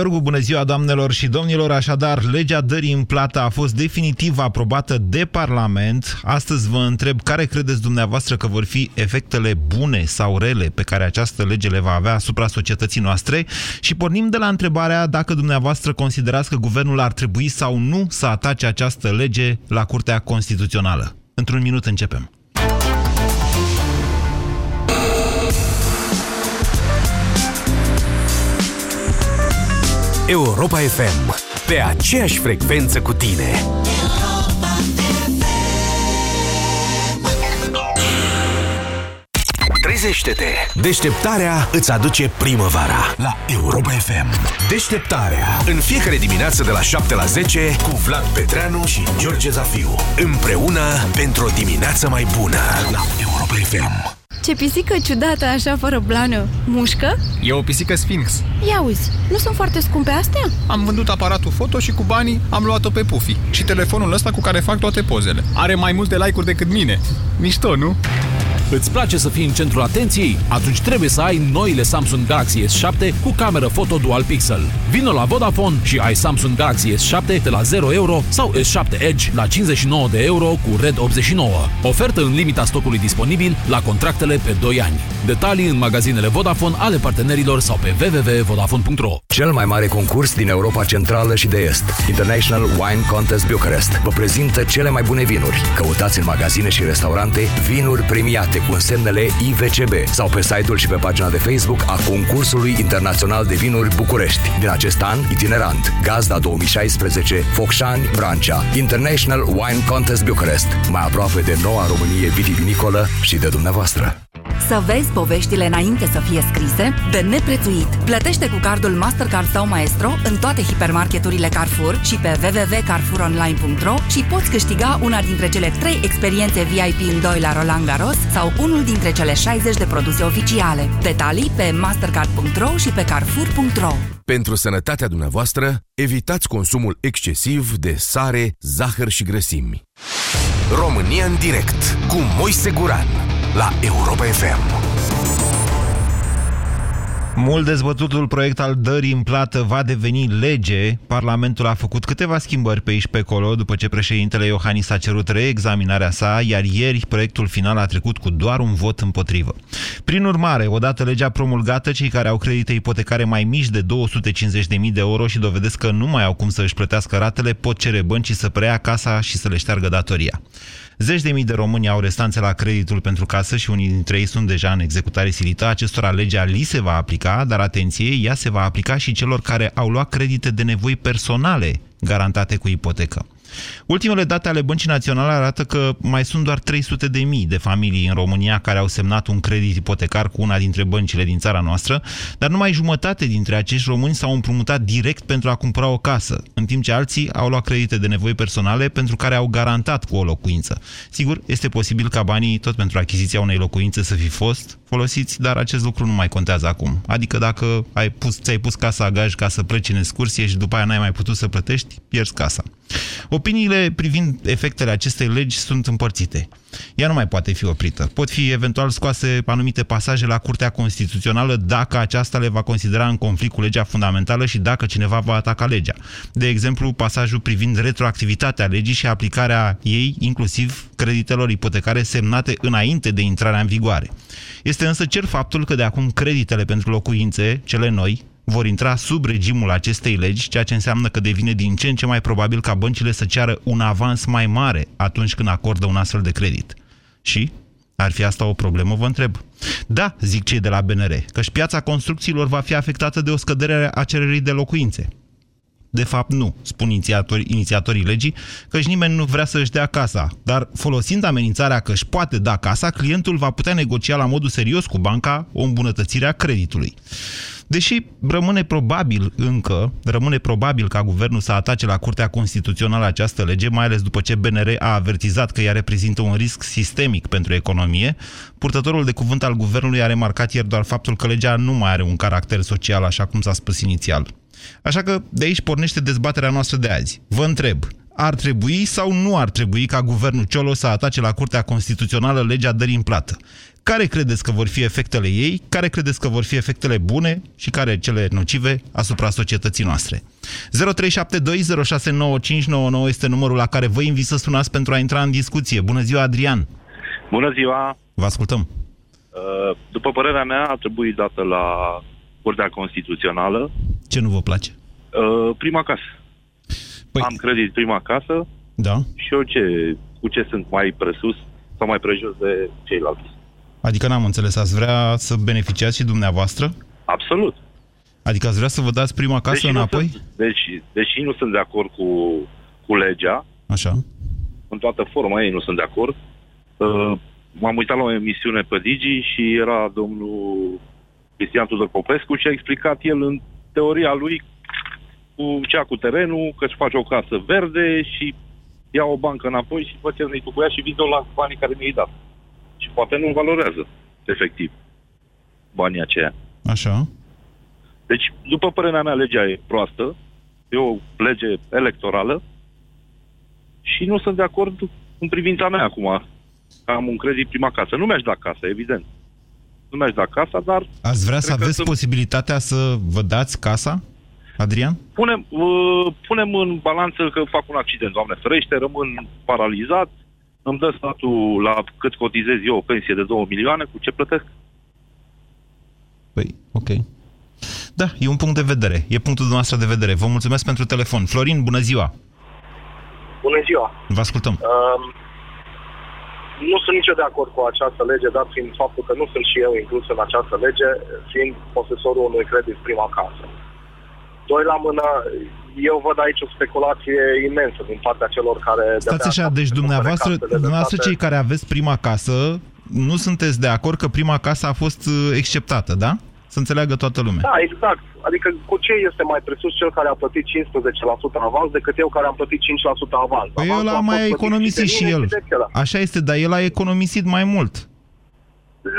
Iorgu, bună ziua, doamnelor și domnilor! Așadar, legea dării în plată a fost definitiv aprobată de Parlament. Astăzi vă întreb care credeți dumneavoastră că vor fi efectele bune sau rele pe care această lege le va avea asupra societății noastre și pornim de la întrebarea dacă dumneavoastră considerați că guvernul ar trebui sau nu să atace această lege la Curtea Constituțională. Într-un minut începem. Europa FM. Pe aceeași frecvență cu tine. Trezește-te! Deșteptarea îți aduce primăvara la Europa FM. Deșteptarea. În fiecare dimineață de la 7 la 10 cu Vlad Petreanu și George Zafiu. Împreună pentru o dimineață mai bună la Europa FM. Ce pisică ciudată așa fără blană. Mușcă? E o pisică Sphinx. Ia uzi, nu sunt foarte scumpe astea? Am vândut aparatul foto și cu banii am luat-o pe Pufi. Și telefonul ăsta cu care fac toate pozele. Are mai multe like-uri decât mine. Mișto, nu? Îți place să fii în centrul atenției? Atunci trebuie să ai noile Samsung Galaxy S7 cu cameră foto dual pixel. Vino la Vodafone și ai Samsung Galaxy S7 de la 0 euro sau S7 Edge la 59 de euro cu Red 89. Ofertă în limita stocului disponibil la contractele pe 2 ani. Detalii în magazinele Vodafone ale partenerilor sau pe www.vodafone.ro Cel mai mare concurs din Europa Centrală și de Est, International Wine Contest Bucharest, vă prezintă cele mai bune vinuri. Căutați în magazine și restaurante vinuri premiate cu însemnele IVCB sau pe site-ul și pe pagina de Facebook a Concursului Internațional de Vinuri București. Din acest an, itinerant, Gazda 2016, Focșani, Brancea, International Wine Contest Bucharest, mai aproape de noua Românie vitivinicolă și de dumneavoastră. Să vezi poveștile înainte să fie scrise, de neprețuit. Plătește cu cardul Mastercard sau Maestro în toate hipermarketurile Carrefour și pe www.carrefouronline.ro și poți câștiga una dintre cele 3 experiențe VIP în 2 la Roland Garros sau unul dintre cele 60 de produse oficiale. Detalii pe mastercard.ro și pe carrefour.ro Pentru sănătatea dumneavoastră, evitați consumul excesiv de sare, zahăr și grăsimi. România în direct cu Moise Guran la Europa FM. Mult dezbătutul proiect al dării în plată va deveni lege. Parlamentul a făcut câteva schimbări pe aici pe acolo după ce președintele Iohannis a cerut reexaminarea sa, iar ieri proiectul final a trecut cu doar un vot împotrivă. Prin urmare, odată legea promulgată, cei care au credite ipotecare mai mici de 250.000 de euro și dovedesc că nu mai au cum să își plătească ratele, pot cere băncii să preia casa și să le șteargă datoria. Zeci de mii de români au restanțe la creditul pentru casă și unii dintre ei sunt deja în executare silită. Acestora legea li se va aplica, dar atenție, ea se va aplica și celor care au luat credite de nevoi personale garantate cu ipotecă. Ultimele date ale Băncii Naționale arată că mai sunt doar 300 de mii de familii în România care au semnat un credit ipotecar cu una dintre băncile din țara noastră, dar numai jumătate dintre acești români s-au împrumutat direct pentru a cumpăra o casă, în timp ce alții au luat credite de nevoi personale pentru care au garantat cu o locuință. Sigur, este posibil ca banii tot pentru achiziția unei locuințe să fi fost folosiți, dar acest lucru nu mai contează acum. Adică dacă ai pus, ți-ai pus casa gaj ca să pleci în excursie și după aia n-ai mai putut să plătești, pierzi casa. Opiniile privind efectele acestei legi sunt împărțite. Ea nu mai poate fi oprită. Pot fi eventual scoase anumite pasaje la Curtea Constituțională dacă aceasta le va considera în conflict cu legea fundamentală și dacă cineva va ataca legea. De exemplu, pasajul privind retroactivitatea legii și aplicarea ei, inclusiv creditelor ipotecare semnate înainte de intrarea în vigoare. Este însă cer faptul că de acum creditele pentru locuințe, cele noi, vor intra sub regimul acestei legi, ceea ce înseamnă că devine din ce în ce mai probabil ca băncile să ceară un avans mai mare atunci când acordă un astfel de credit. Și? Ar fi asta o problemă, vă întreb. Da, zic cei de la BNR, căci piața construcțiilor va fi afectată de o scădere a cererii de locuințe. De fapt, nu, spun inițiatorii, inițiatorii legii, căci nimeni nu vrea să-și dea casa. Dar folosind amenințarea că își poate da casa, clientul va putea negocia la modul serios cu banca o îmbunătățire a creditului. Deși rămâne probabil încă, rămâne probabil ca guvernul să atace la Curtea Constituțională această lege, mai ales după ce BNR a avertizat că ea reprezintă un risc sistemic pentru economie, purtătorul de cuvânt al guvernului a remarcat ieri doar faptul că legea nu mai are un caracter social, așa cum s-a spus inițial. Așa că de aici pornește dezbaterea noastră de azi. Vă întreb, ar trebui sau nu ar trebui ca guvernul Ciolo să atace la Curtea Constituțională legea dării în plată? Care credeți că vor fi efectele ei? Care credeți că vor fi efectele bune și care cele nocive asupra societății noastre? 0372069599 este numărul la care vă invit să sunați pentru a intra în discuție. Bună ziua, Adrian! Bună ziua! Vă ascultăm! Uh, după părerea mea, a trebuit dată la Curtea Constituțională. Ce nu vă place? Uh, prima casă. Păi... Am credit prima casă. Da. Și eu ce, cu ce sunt mai presus sau mai prejos de ceilalți. Adică n-am înțeles, ați vrea să beneficiați și dumneavoastră? Absolut. Adică ați vrea să vă dați prima casă deși înapoi? Sunt, deci, deși nu sunt de acord cu, cu legea, Așa. în toată forma ei nu sunt de acord, uh, m-am uitat la o emisiune pe Digi și era domnul Cristian Tudor Popescu și a explicat el în teoria lui cu cea cu terenul, că își face o casă verde și ia o bancă înapoi și face venitul cu ea și vinde la banii care mi-ai dat. Și poate nu valorează, efectiv, banii aceia. Așa. Deci, după părerea mea, legea e proastă, e o lege electorală și nu sunt de acord în privința mea acum. Am un credit prima casă. Nu mi-aș da casă, evident. Nu mi-aș da casa, dar... Ați vrea să aveți sunt... posibilitatea să vă dați casa? Adrian? Punem, uh, punem în balanță că fac un accident, doamne ferește, rămân paralizat, îmi dă statul la cât cotizez eu o pensie de 2 milioane, cu ce plătesc? Păi, ok. Da, e un punct de vedere. E punctul dumneavoastră de vedere. Vă mulțumesc pentru telefon. Florin, bună ziua! Bună ziua! Vă ascultăm. Uh, nu sunt nicio de acord cu această lege, dat fiind faptul că nu sunt și eu inclus în această lege, fiind posesorul unui credit prima casă. Doi la mână, eu văd aici o speculație imensă din partea celor care... Stați așa, deci dumneavoastră, dumneavoastră cei care aveți prima casă, nu sunteți de acord că prima casă a fost uh, exceptată, da? Să înțeleagă toată lumea. Da, exact. Adică cu ce este mai presus cel care a plătit 15% avans decât eu care am plătit 5% avans? Păi el a mai economisit și el. Așa este, dar el a economisit mai mult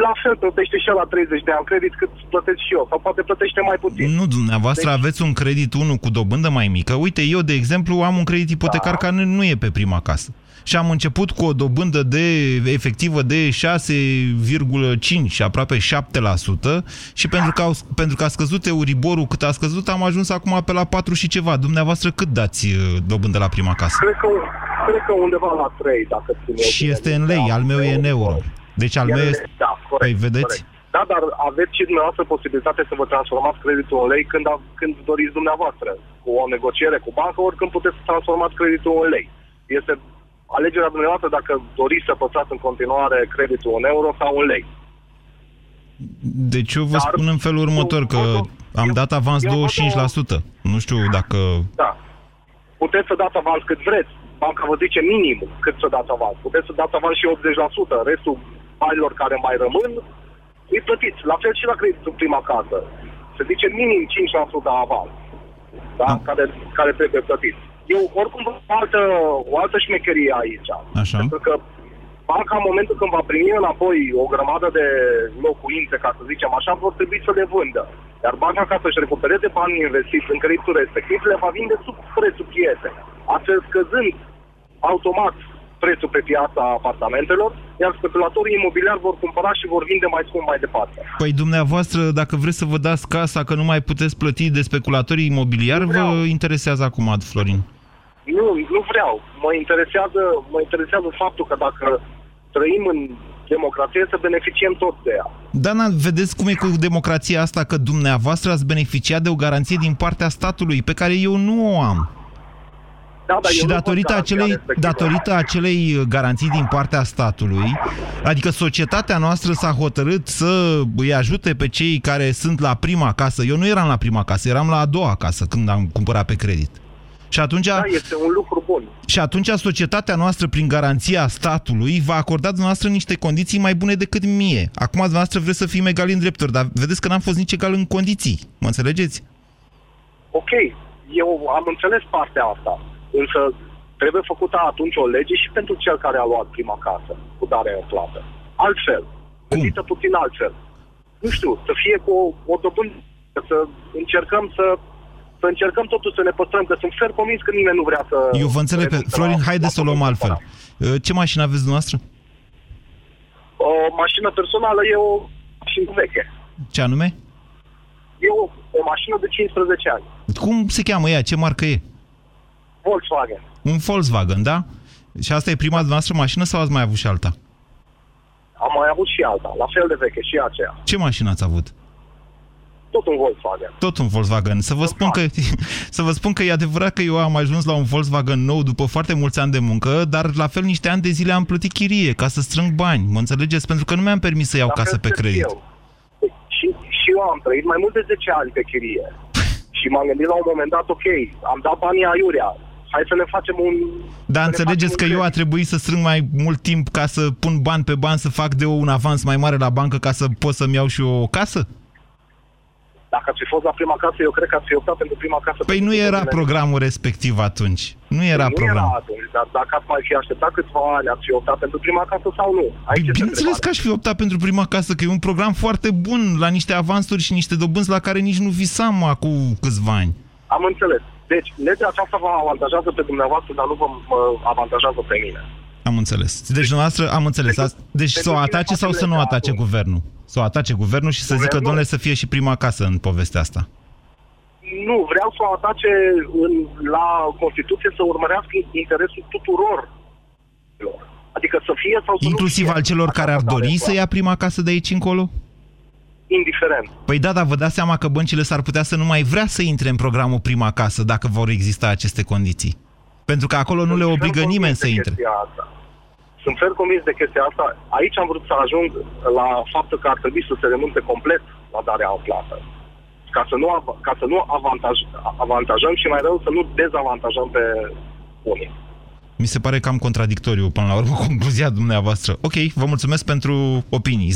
la fel plătește și la 30 de ani credit cât plătesc și eu, sau poate plătește mai puțin. Nu, dumneavoastră deci... aveți un credit unul cu dobândă mai mică. Uite, eu, de exemplu, am un credit ipotecar da. care nu e pe prima casă. Și am început cu o dobândă de efectivă de 6,5, aproape 7%, și pentru că, au, pentru că a scăzut Euriborul cât a scăzut, am ajuns acum pe la 4 și ceva. Dumneavoastră cât dați uh, dobândă la prima casă? Cred că, cred că undeva la 3, dacă ține. Și este în lei, al meu e în euro. Deci al meu este... Da, corect. Păi, vedeți? Corect. Da, dar aveți și dumneavoastră posibilitate să vă transformați creditul în lei când, când doriți dumneavoastră. Cu o negociere cu bancă, oricând puteți să transformați creditul în lei. Este alegerea dumneavoastră dacă doriți să păstrați în continuare creditul în euro sau în lei. Deci eu vă dar, spun în felul următor că am dat avans 25%. Nu știu dacă... Da. Puteți să dați avans cât vreți. Banca vă zice minim cât să dați avans. Puteți să dați avans și 80%. Restul banilor care mai rămân, îi plătiți. La fel și la creditul prima casă. Se zice minim 5% avans, da? Ah. care, care trebuie plătit. Eu oricum o altă, o altă șmecherie aici. Așa. Pentru că banca în momentul când va primi înapoi o grămadă de locuințe, ca să zicem așa, vor trebui să le vândă. Iar banca, ca să-și recupereze banii investiți în creditul respectiv, le va vinde sub prețul pieței. Astfel scăzând automat prețul pe piața apartamentelor, iar speculatorii imobiliari vor cumpăra și vor vinde mai scump mai departe. Păi dumneavoastră, dacă vreți să vă dați casa că nu mai puteți plăti de speculatorii imobiliari, vă interesează acum, Florin? Nu, nu vreau. Mă interesează, mă interesează faptul că dacă trăim în democrație, să beneficiem tot de ea. Dana, vedeți cum e cu democrația asta, că dumneavoastră ați beneficiat de o garanție din partea statului, pe care eu nu o am. Da, și datorită acelei, datorită acelei uh, garanții din partea statului, adică societatea noastră s-a hotărât să îi ajute pe cei care sunt la prima casă. Eu nu eram la prima casă, eram la a doua casă când am cumpărat pe credit. Și atunci, da, este un lucru bun. Și atunci societatea noastră, prin garanția statului, va acorda dumneavoastră niște condiții mai bune decât mie. Acum dumneavoastră vreți să fim egali în drepturi, dar vedeți că n-am fost nici egal în condiții. Mă înțelegeți? Ok, eu am înțeles partea asta. Însă trebuie făcută atunci o lege și pentru cel care a luat prima casă cu dare în plată. Altfel, gândită puțin altfel. Nu știu, să fie cu o, o dobândă, să încercăm să, să să încercăm totuși să ne păstrăm, că sunt fer convins că nimeni nu vrea să... Eu vă înțeleg, pe... renunțe Florin, la- haideți să o luăm altfel. Uh, Ce mașină aveți dumneavoastră? O mașină personală e o mașină veche. Ce anume? E o, o mașină de 15 ani. Cum se cheamă ea? Ce marcă e? Volkswagen. Un Volkswagen, da? Și asta e prima noastră mașină sau ați mai avut și alta? Am mai avut și alta, la fel de veche, și aceea. Ce mașină ați avut? Tot un Volkswagen. Tot un Volkswagen. Să vă, spun că, să vă spun că e adevărat că eu am ajuns la un Volkswagen nou după foarte mulți ani de muncă, dar la fel niște ani de zile am plătit chirie ca să strâng bani. Mă înțelegeți? Pentru că nu mi-am permis să iau La casă fel pe sunt credit. Eu. Și, și eu am trăit mai mult de 10 ani pe chirie. și m-am gândit la un moment dat, ok, am dat banii aiurea, hai să ne facem un... Dar să ne înțelegeți că facem un eu a credit. trebuit să strâng mai mult timp ca să pun bani pe bani, să fac de un avans mai mare la bancă ca să pot să-mi iau și eu o casă? Dacă ați fi fost la prima casă, eu cred că ați fi optat pentru prima casă. Păi pentru nu era copilele. programul respectiv atunci. Nu era nu program. era atunci, dar dacă ați mai fi așteptat câțiva ani, ați fi optat pentru prima casă sau nu? Aici Păi, este bineînțeles că întrebarea. aș fi optat pentru prima casă, că e un program foarte bun, la niște avansuri și niște dobânzi la care nici nu visam acum câțiva ani. Am înțeles. Deci, legea aceasta vă avantajează pe dumneavoastră, dar nu vă mă avantajează pe mine. Am înțeles. Deci, dumneavoastră, am înțeles. Pentru- Ați- Deci să o pentru cine atace sau face să nu legea atace acum? guvernul? Să o atace guvernul și să zică, Guvernul? domnule, să fie și prima casă în povestea asta. Nu, vreau să o atace în, la Constituție să urmărească interesul tuturor. Adică să fie sau să nu Inclusiv fie. al celor care ar Aceasta dori tare, să ia prima casă de aici încolo? Indiferent. Păi da, dar vă dați seama că băncile s-ar putea să nu mai vrea să intre în programul prima casă dacă vor exista aceste condiții. Pentru că acolo nu le Sunt obligă ferm nimeni convins să de intre. chestia Asta. Sunt fer convins de chestia asta. Aici am vrut să ajung la faptul că ar trebui să se renunțe complet la darea în plată. Ca să nu, av- ca să nu avantaj, avantajăm și mai rău să nu dezavantajăm pe unii. Mi se pare cam contradictoriu până la urmă concluzia dumneavoastră. Ok, vă mulțumesc pentru opinii. 0372069599.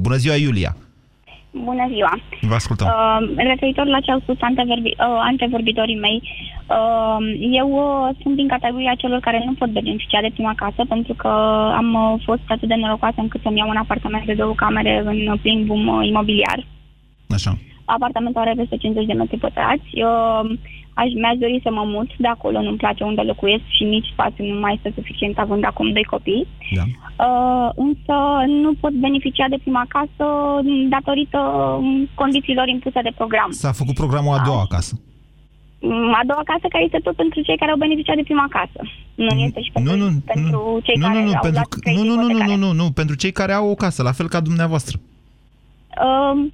Bună ziua, Iulia! Bună ziua! Vă ascultăm. Uh, referitor la ce au spus antevorbi, uh, antevorbitorii mei, uh, eu uh, sunt din categoria celor care nu pot beneficia de prima casă pentru că am uh, fost atât de norocoasă încât să-mi iau un apartament de două camere în plin boom uh, imobiliar. Așa. Apartamentul are peste 50 de metri pătrați. Uh, aș, mi-aș dori să mă mut de acolo, nu-mi place unde locuiesc și nici spațiu nu mai este suficient având acum doi copii. Da. Uh, însă nu pot beneficia de prima casă datorită um, condițiilor impuse de program. S-a făcut programul a doua casă. Mm, A doua casă care este tot pentru cei care au beneficiat de prima casă. Nu este și pentru, Nu, nu, pentru nu, cei nu, care nu, nu, au pentru, luat că- credit nu, nu, nu, nu, ipotecare. nu, nu, nu, pentru cei care au o casă, la fel ca dumneavoastră. Uh,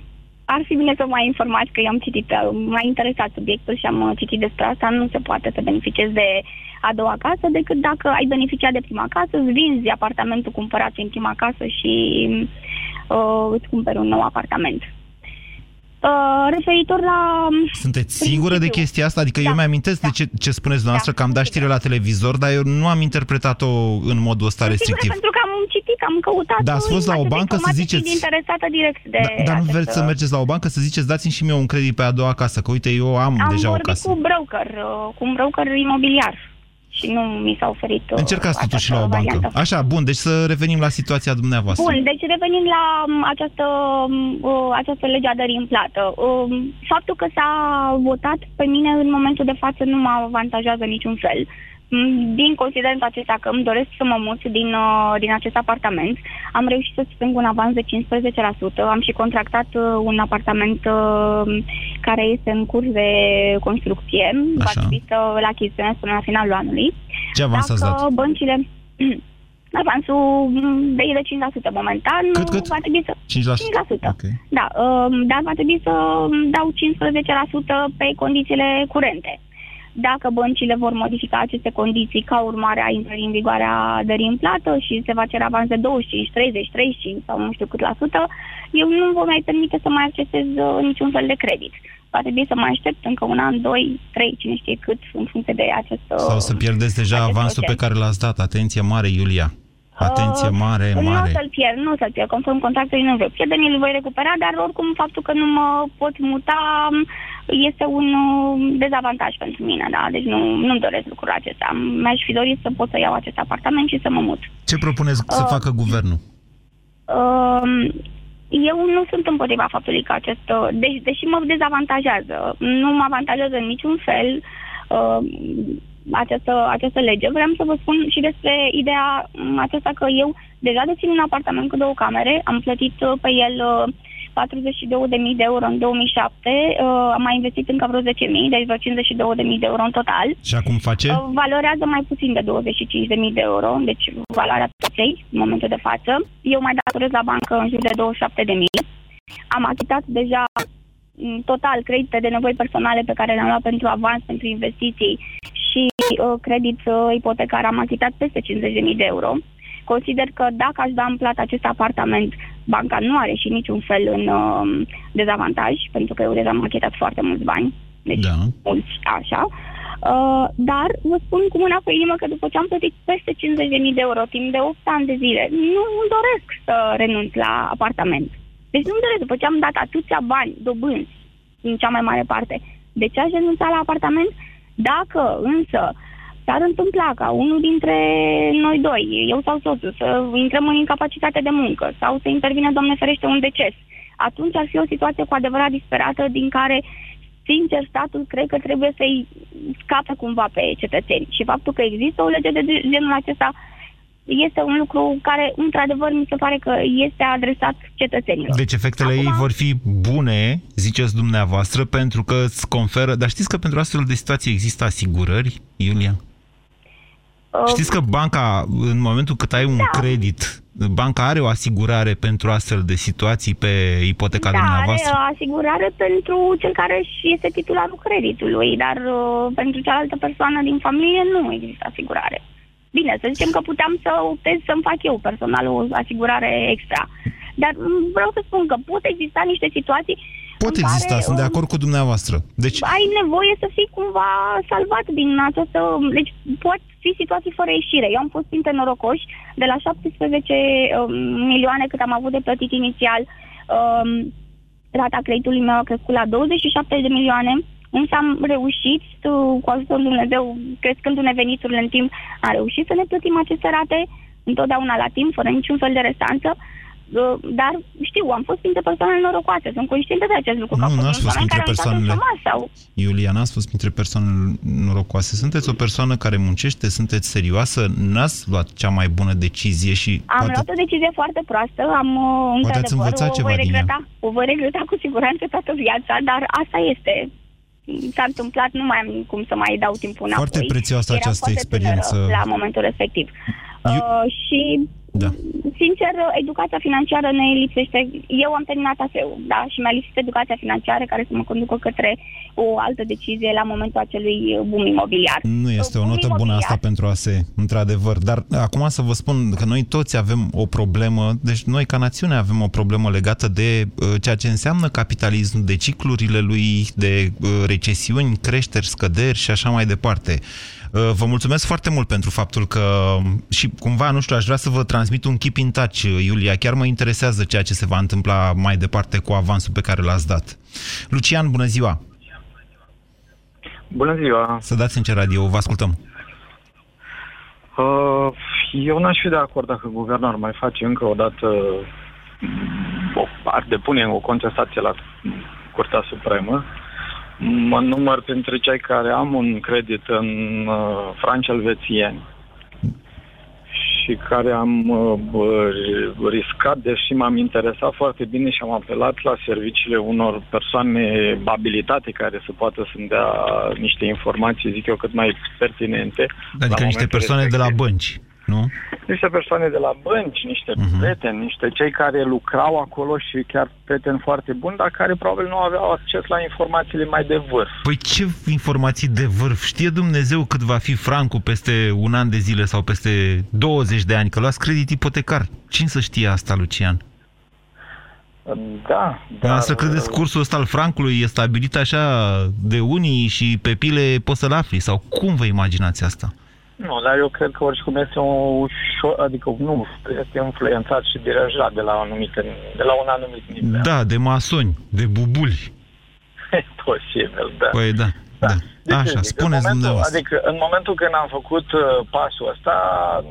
ar fi bine să mai informați că eu am citit, uh, m-a interesat subiectul și am uh, citit despre asta. Nu se poate să beneficiezi de a doua casă decât dacă ai beneficiat de prima casă, îți vinzi apartamentul cumpărat în prima casă și uh, îți cumperi un nou apartament. Uh, referitor la... Sunteți sigură de chestia asta? Adică Da, eu mi-amintesc da. de ce, ce spuneți dumneavoastră, Da, că am dat sigur. știre la televizor, dar eu nu am interpretat-o în modul ăsta Sigur, restrictiv. pentru că am citit, am căutat... Da, ați fost la o aceste bancă să informații ziceți- fiind interesată direct de Da, dar nu acest- vreți să mergeți la o bancă să ziceți, dați-mi și mie un credit pe a doua casă, că uite, eu am, Am deja o vorbit casă. cu broker, uh, cu un broker imobiliar și nu mi s-a oferit uh, Încercați totuși această la o bancă. variantă. Așa, bun, deci să revenim la situația dumneavoastră. Bun, deci revenim la um, această, um, uh, această lege a dării în plată. Um, faptul că s-a votat pe mine în momentul de față nu mă avantajează niciun fel. Mm, Din considerentul acesta că îmi doresc să mă mut din, uh, din acest apartament, am reușit să strâng un avans de 15%, am și contractat uh, un apartament uh, care este în curs de construcție, va Așa. trebui să îl achiziționez până la finalul anului. Ce avans ați Dacă dat? băncile... Avansul mm, de e de 5% momentan. Cât, cât? Va trebui să... 5%? 5%. Ok. Da, um, dar va trebui să dau 15% pe condițiile curente. Dacă băncile vor modifica aceste condiții ca urmare a intrării în vigoare a dării în plată și se va cere avans de 25, 30, 35 sau nu știu cât la sută, eu nu vă mai permite să mai accesez uh, niciun fel de credit. Va trebui să mai aștept încă un an, doi, trei, cine știe cât, în funcție de acest... uh, Sau să pierdeți deja acest avansul pe procent. care l-ați dat. Atenție mare, Iulia. Atenție Uh, mare, Nu o mare. să-l pierd, nu o să-l pierd. Conform contractului nu voi pierde, îl voi recupera, dar oricum faptul că nu mă pot muta m, este un uh, dezavantaj pentru mine, da? Deci nu, nu-mi doresc lucrul acesta. Mi-aș fi dorit să pot să iau acest apartament și să mă mut. Ce propuneți să Uh, facă guvernul? Uh, eu nu sunt împotriva faptului că acest, uh, de, deși mă dezavantajează, nu mă avantajează în niciun fel uh, această, această lege. Vreau să vă spun și despre ideea um, aceasta că eu deja dețin un apartament cu două camere, am plătit uh, pe el uh, 42.000 de euro în 2007, uh, am mai investit încă vreo 10.000, deci vreo 52.000 de euro în total. Și acum face? Uh, valorează mai puțin de 25.000 de euro, deci valoarea pieței în momentul de față. Eu mai datorez la bancă în jur de 27.000. Am achitat deja în total credite de nevoi personale pe care le-am luat pentru avans, pentru investiții și uh, credit uh, ipotecar am achitat peste 50.000 de euro. Consider că dacă aș da în plată acest apartament, banca nu are și niciun fel în uh, dezavantaj, pentru că eu deja am achitat foarte mulți bani, deci da. mulți așa. Uh, dar vă spun cu mâna pe inimă că după ce am plătit peste 50.000 de euro timp de 8 ani de zile, nu îmi doresc să renunț la apartament. Deci nu-mi doresc, după ce am dat atâția bani, dobânzi, în cea mai mare parte, de ce aș renunța la apartament? Dacă însă s-ar întâmpla ca unul dintre noi doi, eu sau soțul, să intrăm în incapacitate de muncă sau să intervine, Doamne ferește, un deces, atunci ar fi o situație cu adevărat disperată din care sincer, statul cred că trebuie să-i scape cumva pe cetățeni. Și faptul că există o lege de genul acesta este un lucru care, într-adevăr, mi se pare că este adresat cetățenilor. Deci efectele Acum... ei vor fi bune, ziceți dumneavoastră, pentru că îți conferă... Dar știți că pentru astfel de situații există asigurări, Iulia? Uh, știți că banca, în momentul cât ai un da. credit, banca are o asigurare pentru astfel de situații pe ipoteca da, dumneavoastră? are o asigurare pentru cel care și este titularul creditului, dar uh, pentru cealaltă persoană din familie nu există asigurare. Bine, să zicem că puteam să optez să-mi fac eu personal o asigurare extra. Dar vreau să spun că pot exista niște situații Pot exista, care, sunt de acord cu dumneavoastră. Deci... Ai nevoie să fii cumva salvat din această... Deci pot fi situații fără ieșire. Eu am fost printre norocoși de la 17 um, milioane cât am avut de plătit inițial. Um, rata creditului meu a crescut la 27 de milioane Însă am reușit, cu ajutorul Lui Dumnezeu, crescându-ne veniturile în timp, am reușit să ne plătim aceste rate întotdeauna la timp, fără niciun fel de restanță. Uh, dar știu, am fost printre persoanele norocoase, sunt conștientă de acest lucru. Nu, n-ați fost printre persoanele... Sau... Iulia, n-ați fost printre persoanele norocoase. Sunteți o persoană care muncește, sunteți serioasă, n-ați luat cea mai bună decizie și... Am poate... luat o decizie foarte proastă, am uh, poate ați învățat o ceva voi regreta, din ea. O voi regreta cu siguranță toată viața, dar asta este s-a întâmplat, nu mai am cum să mai dau timpul înapoi. Foarte prețioasă Era această experiență. La momentul respectiv. Eu... Uh, și da. Sincer, educația financiară ne lipsește. Eu am terminat ASEU, da, și mi-a lipsit educația financiară care să mă conducă către o altă decizie la momentul acelui boom imobiliar. Nu este boom o notă bună asta pentru ASE, într-adevăr. Dar acum să vă spun că noi toți avem o problemă, deci noi ca națiune avem o problemă legată de uh, ceea ce înseamnă capitalism, de ciclurile lui, de uh, recesiuni, creșteri, scăderi și așa mai departe. Uh, vă mulțumesc foarte mult pentru faptul că și cumva, nu știu, aș vrea să vă transmit un keep in touch, Iulia. Chiar mă interesează ceea ce se va întâmpla mai departe cu avansul pe care l-ați dat. Lucian, bună ziua! Bună ziua! Să dați în ce radio, vă ascultăm. Uh, eu n-aș fi de acord dacă guvernul ar mai face încă o dată o, ar depune o contestație la Curtea Supremă Mă număr printre cei care am un credit în uh, franci elvețieni și care am uh, riscat, deși m-am interesat foarte bine și am apelat la serviciile unor persoane abilitate care să poată să-mi dea niște informații, zic eu, cât mai pertinente. Adică niște persoane respectiv. de la bănci nu? Niște persoane de la bănci, niște uh-huh. prieteni, niște cei care lucrau acolo și chiar prieteni foarte buni, dar care probabil nu aveau acces la informațiile mai de vârf. Păi ce informații de vârf? Știe Dumnezeu cât va fi francul peste un an de zile sau peste 20 de ani, că luați credit ipotecar. Cine să știe asta, Lucian? Da, da. Să credeți cursul ăsta al francului e stabilit așa de unii și pe pile poți să-l afli? Sau cum vă imaginați asta? Nu, dar eu cred că oricum este un ușor, adică nu, este influențat și dirijat de la, anumite, de la un anumit nivel. Da, de masoni, de bubuli. Posibil, da. Păi da, da. da. Deci, Așa, zic, spuneți în momentul, Adică în momentul când am făcut uh, pasul ăsta,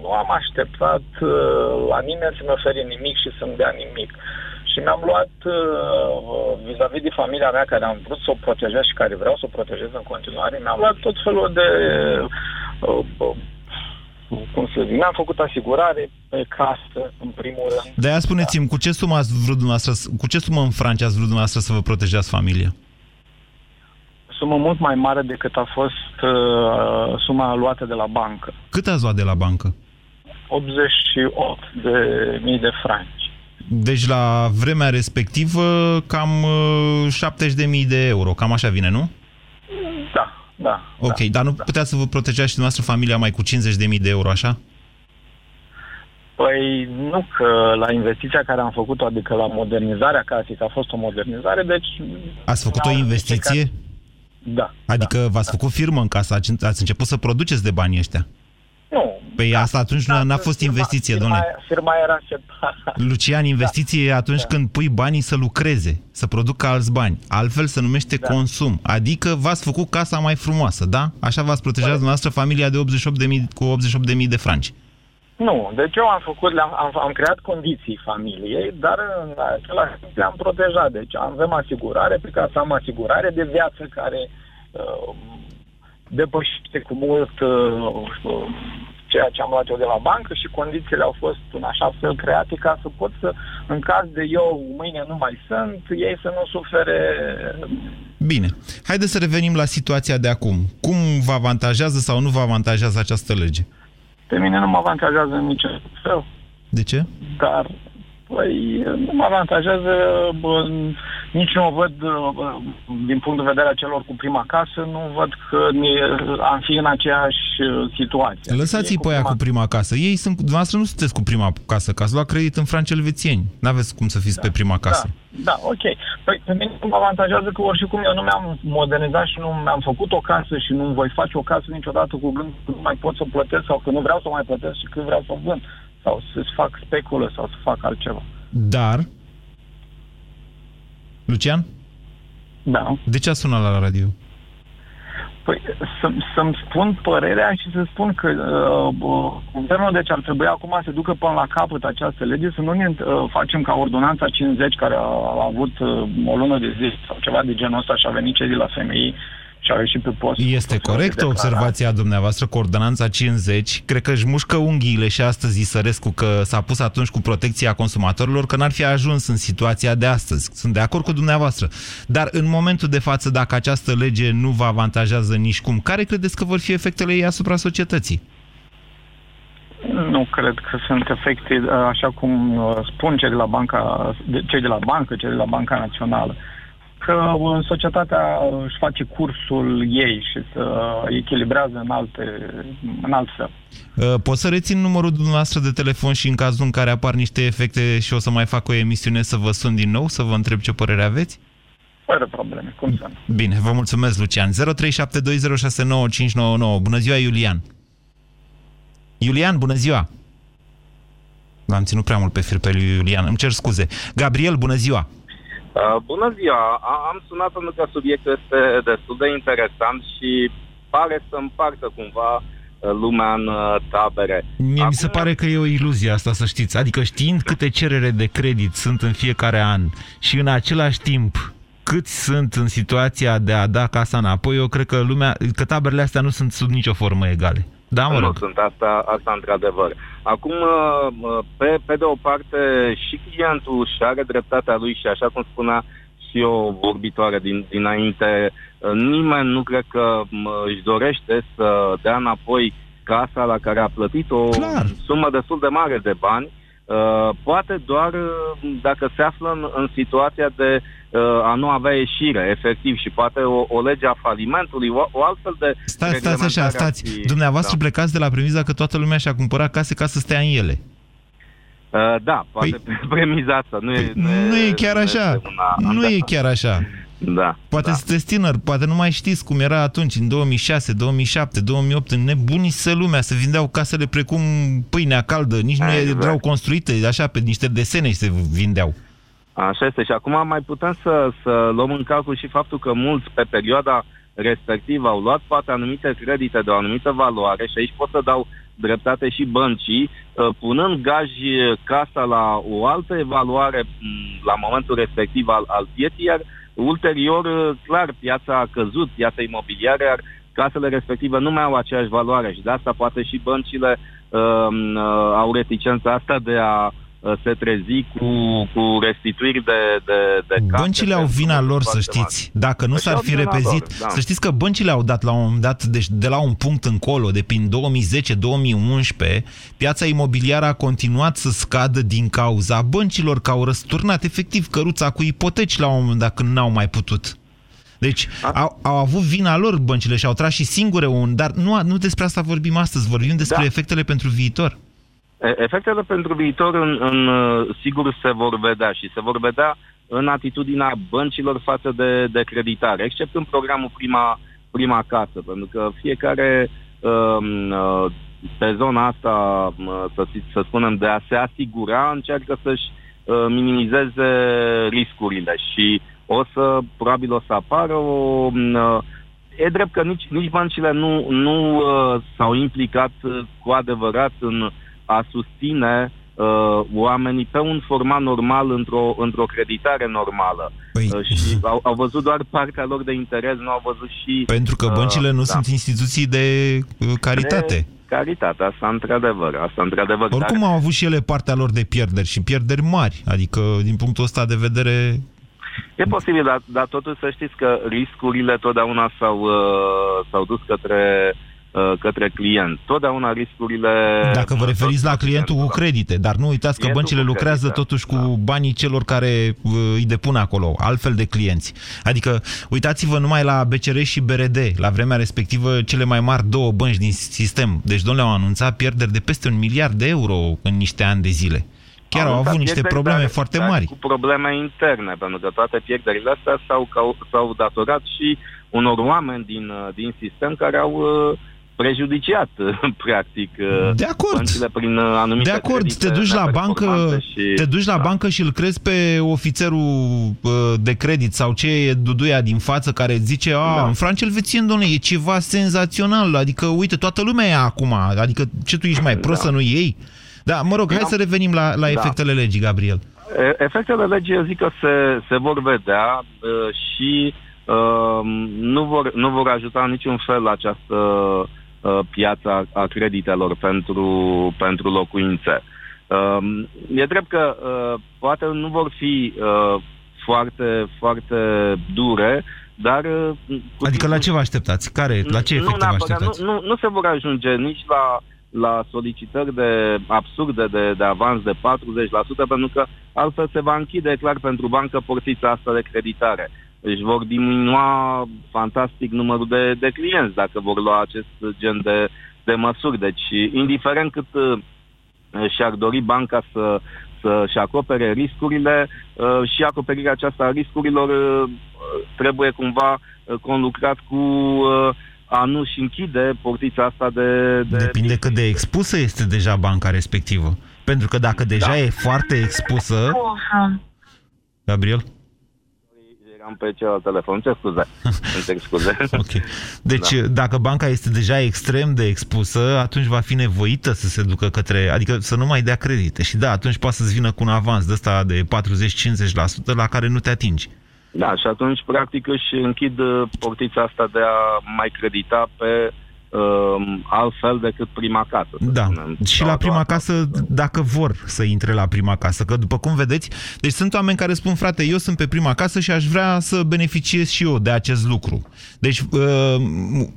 nu am așteptat uh, la nimeni să-mi ofere nimic și să-mi dea nimic. Și mi-am luat, uh, vis-a-vis de familia mea care am vrut să o protejez și care vreau să o protejez în continuare, mi-am luat tot felul de uh, uh, cum să zic, mi-am făcut asigurare pe casă, în primul rând. De aia spuneți-mi, cu ce sumă ați vrut dumneavoastră, cu ce sumă în Franța ați vrut dumneavoastră să vă protejați familia? Sumă mult mai mare decât a fost uh, suma luată de la bancă. Cât ați luat de la bancă? 88 de mii de franci. Deci la vremea respectivă cam uh, 70.000 de euro, cam așa vine, nu? Da, da. Ok, da, dar nu da. puteți să vă protejați și dumneavoastră familia mai cu 50.000 de euro, așa? Păi nu că la investiția care am făcut-o, adică la modernizarea casei, că a fost o modernizare, deci... Ați făcut o la- investiție? Da. Adică da, v-ați da. făcut firmă în casă, ați ați început să produceți de banii ăștia. Nu. Păi asta atunci nu n-a fost firma- investiție, firma, domnule. Firma era separată. Lucian, investiție e atunci Da. când pui banii să lucreze, să producă alți bani. Altfel se numește Da. consum. Adică v-ați făcut casa mai frumoasă, da? Așa v-ați protejat dumneavoastră familia de 88.000 cu 88.000 de franci. Nu, deci eu am făcut, le-am, am, am creat condiții familiei, dar în același timp le-am protejat. Deci avem asigurare, pe casă am asigurare de viață care uh, depășește cu mult uh, uh, ceea ce am luat eu de la bancă și condițiile au fost în așa fel create ca să pot să, în caz de eu mâine nu mai sunt, ei să nu sufere Bine. Haideți să revenim la situația de acum. Cum vă avantajează sau nu vă avantajează această lege? Pe mine nu mă avantajează în niciun fel, De ce? dar păi, nu mă avantajează, bă, nici nu o văd bă, din punct de vedere a celor cu prima casă, nu văd că ne, am fi în aceeași uh, situație. Lăsați-i Ei pe aia cu prima casă. Ei sunt, dumneavoastră nu sunteți cu prima casă, că ați luat credit în franci elvețieni. N-aveți cum să fiți pe prima casă. Da, da, ok. Păi pe mine nu mă avantajează că oricum eu nu mi-am modernizat și nu mi-am făcut o casă și nu voi face o casă niciodată cu gând că nu mai pot să plătesc sau că nu vreau să o mai plătesc și când vreau să o vând sau să fac speculă sau să fac altceva. Dar... Lucian? Da. De ce a sunat la radio? Păi să, să-mi spun părerea și să spun că uh, uh, guvernul deci ar trebui acum să ducă până la capăt această lege, să nu ne uh, facem ca ordonanța 50 care a, a avut uh, o lună de zi sau ceva de genul ăsta și a venit cei de la FMI și au ieșit pe post. Este corectă observația dumneavoastră cu ordonanța 50. Cred că își mușcă unghiile și astăzi Isărescu că s-a pus atunci cu protecția consumatorilor, că n-ar fi ajuns în situația de astăzi. Sunt de acord cu dumneavoastră. Dar în momentul de față, dacă această lege nu vă avantajează nici cum, care credeți că vor fi efectele ei asupra societății? Nu cred că sunt efecte uh, așa cum uh, spun cei de la banca, de- cei de la bancă, cei de la Banca Națională că uh, societatea își face cursul ei și să echilibrează în, alte, în alt fel. Uh, Pot să rețin numărul dumneavoastră de telefon și în cazul în care apar niște efecte și o să mai fac o emisiune să vă sun din nou, să vă întreb ce părere aveți? Fără probleme, cum să nu. Bine, vă mulțumesc, Lucian. 0372069599. Bună ziua, Iulian. Iulian, bună ziua. L-am ținut prea mult pe fir pe lui Iulian, îmi cer scuze. Gabriel, bună ziua. Uh, bună ziua! A- am sunat pentru că subiectul este destul de interesant și pare să împartă cumva uh, lumea în uh, tabere. Mie mi se pare că e o iluzie asta, să știți. Adică știind câte cerere de credit sunt în fiecare an și în același timp câți sunt în situația de a da casa înapoi, eu cred că lumea, că taberele astea nu sunt sub nicio formă egale. Da, mă nu rog. sunt asta, asta într-adevăr. Acum, uh, uh, pe, pe de o parte, și clientul și are dreptatea lui și așa cum spunea și o vorbitoare din, dinainte, uh, nimeni nu cred că mă, își dorește să dea înapoi casa la care a plătit o Clar. sumă destul de mare de bani, Uh, poate doar uh, dacă se află în, în situația de uh, a nu avea ieșire, efectiv, și poate o, o lege a falimentului, o, o altfel de Stați, stați așa, reglementare ar stați. fi- Dumneavoastră da. plecați de la premiza că toată lumea și-a cumpărat case ca să stea în ele. Uh, da, poate păi, premiza asta. Nu e, Nu e chiar așa. este una- Nu e chiar așa. Da. Poate da. sunteți tânăr, poate nu mai știți cum era atunci, în 2006, 2007, 2008, înnebunise lumea, se vindeau casele precum pâinea caldă, nici nu Exact. erau construite, așa, pe niște desene și se vindeau. Așa este. Și acum mai putem să, să luăm în calcul și faptul că mulți pe perioada respectivă au luat poate anumite credite de o anumită valoare și aici pot să dau dreptate și băncii, uh, punând gaj casa la o altă evaluare la momentul respectiv al, al pieții, iar ulterior, clar, piața a căzut, piața imobiliară, iar casele respective nu mai au aceeași valoare și de asta poate și băncile uh, uh, au reticența asta de a Uh, se trezi cu, cu restituiri de, de, de case. Băncile au vina lor, să știți. Mari. Dacă nu s-ar fi repezit... Lor, da. Să știți că băncile au dat la un moment dat, deci de la un punct încolo, de prin 2010-2011, piața imobiliară a continuat să scadă din cauza băncilor, că au răsturnat efectiv căruța cu ipoteci la un moment dat când n-au mai putut. Deci au, au avut vina lor băncile și au tras și singure un... Dar nu, nu despre asta vorbim astăzi, vorbim despre da. efectele pentru viitor. Efectele pentru viitor, în, în, sigur, se vor vedea și se vor vedea în atitudinea băncilor față de, de creditare, except în programul Prima, prima Casă, pentru că fiecare um, uh, pe zona asta, uh, să, să spunem, de a se asigura, încearcă să-și uh, minimizeze riscurile și o să, probabil o să apară o... Um, e drept că nici, nici băncile nu, nu uh, s-au implicat cu adevărat în a susține uh, oamenii pe un format normal într-o, într-o creditare normală. Păi... Uh, și au, au văzut doar partea lor de interes, nu au văzut și... Pentru că băncile uh, nu da. sunt instituții de uh, caritate. De caritate, asta într-adevăr, asta într-adevăr. Oricum dar... au avut și ele partea lor de pierderi și pierderi mari, adică din punctul ăsta de vedere... E posibil, dar, dar totuși să știți că riscurile totdeauna s-au, uh, s-au dus către uh, Uh, către client. Totdeauna riscurile... Dacă vă referiți la clientul cu credite, dar nu uitați că băncile lucrează credite, totuși cu da. banii celor care uh, îi depun acolo, altfel de clienți. Adică, uitați-vă numai la BCR și BRD, la vremea respectivă cele mai mari două bănci din sistem. Deci, domnule, au anunțat pierderi de peste un miliard de euro în niște ani de zile. Chiar au, au avut niște probleme dar, foarte mari. Cu probleme interne, pentru că toate pierderile astea s-au datorat și unor oameni din, uh, din sistem care au uh, prejudiciat, practic, de acord. prin uh, anumite De acord, te duci la bancă, și... te duci la da. bancă și îl crezi pe ofițerul uh, de credit sau ce e duduia din față care zice, a, da. în Franța Elvețien, domnule, e ceva senzațional, adică, uite, toată lumea e acum, adică ce tu ești mai prost da. să nu iei? Da, mă rog, hai da. să revenim la, la da. efectele legii, Gabriel. Efectele legii, eu zic că se, se vor vedea uh, și uh, nu, vor, nu vor ajuta în niciun fel această uh, Uh, piața a creditelor pentru, pentru locuințe. Um, e drept că uh, poate nu vor fi uh, foarte, foarte dure, dar... Adică la ce vă așteptați? Care, la ce efecte nu, vă așteptați? Nu, nu, nu se vor ajunge nici la, la solicitări de absurde de, de avans de 40%, pentru că altfel se va închide clar pentru bancă portița asta de creditare își vor diminua fantastic numărul de, de clienți dacă vor lua acest gen de, de măsuri. Deci, indiferent cât uh, și-ar dori banca să, să-și acopere riscurile uh, și acoperirea aceasta a riscurilor uh, trebuie cumva conlucrat cu a nu-și închide portița asta de... de Depinde cât de expusă este deja banca respectivă. Pentru că dacă deja da. e foarte expusă... Gabriel? Am pe celălalt telefon. Ce scuze? Îmi scuze. ok. Deci, da. dacă banca este deja extrem de expusă, atunci va fi nevoită să se ducă către... Adică să nu mai dea credite. Și da, atunci poate să-ți vină cu un avans de ăsta de 40-50% la care nu te atingi. Da, și atunci, practic, își închid uh, portița asta de a mai credita pe uh, altfel decât prima casă. Da, și la prima casă, dacă vor să intre la prima casă, că după cum vedeți, deci sunt oameni care spun, frate, eu sunt pe prima casă și aș vrea să beneficiez și eu de acest lucru. Deci, uh,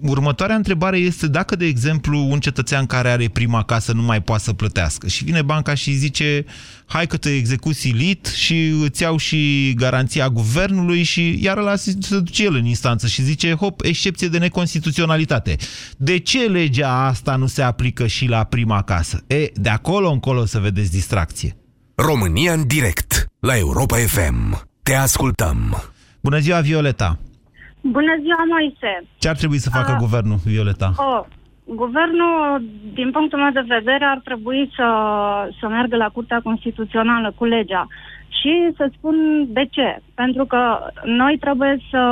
următoarea întrebare este dacă, de exemplu, un cetățean care are prima casă nu mai poate să plătească și vine banca și zice, hai că te execuți lit și îți iau și garanția guvernului și iar ăla se duce el în instanță și zice, hop, excepție de neconstituționalitate. De ce legea asta nu se aplică și la prima casă? E, de acolo încolo să vedeți distracție. România în direct, la Europa FM. Te ascultăm. Bună ziua, Violeta! Bună ziua, Moise! Ce ar trebui să facă uh, guvernul, Violeta? Oh, Guvernul, din punctul meu de vedere, ar trebui să, să meargă la Curtea Constituțională cu legea. Și să spun de ce. Pentru că noi trebuie să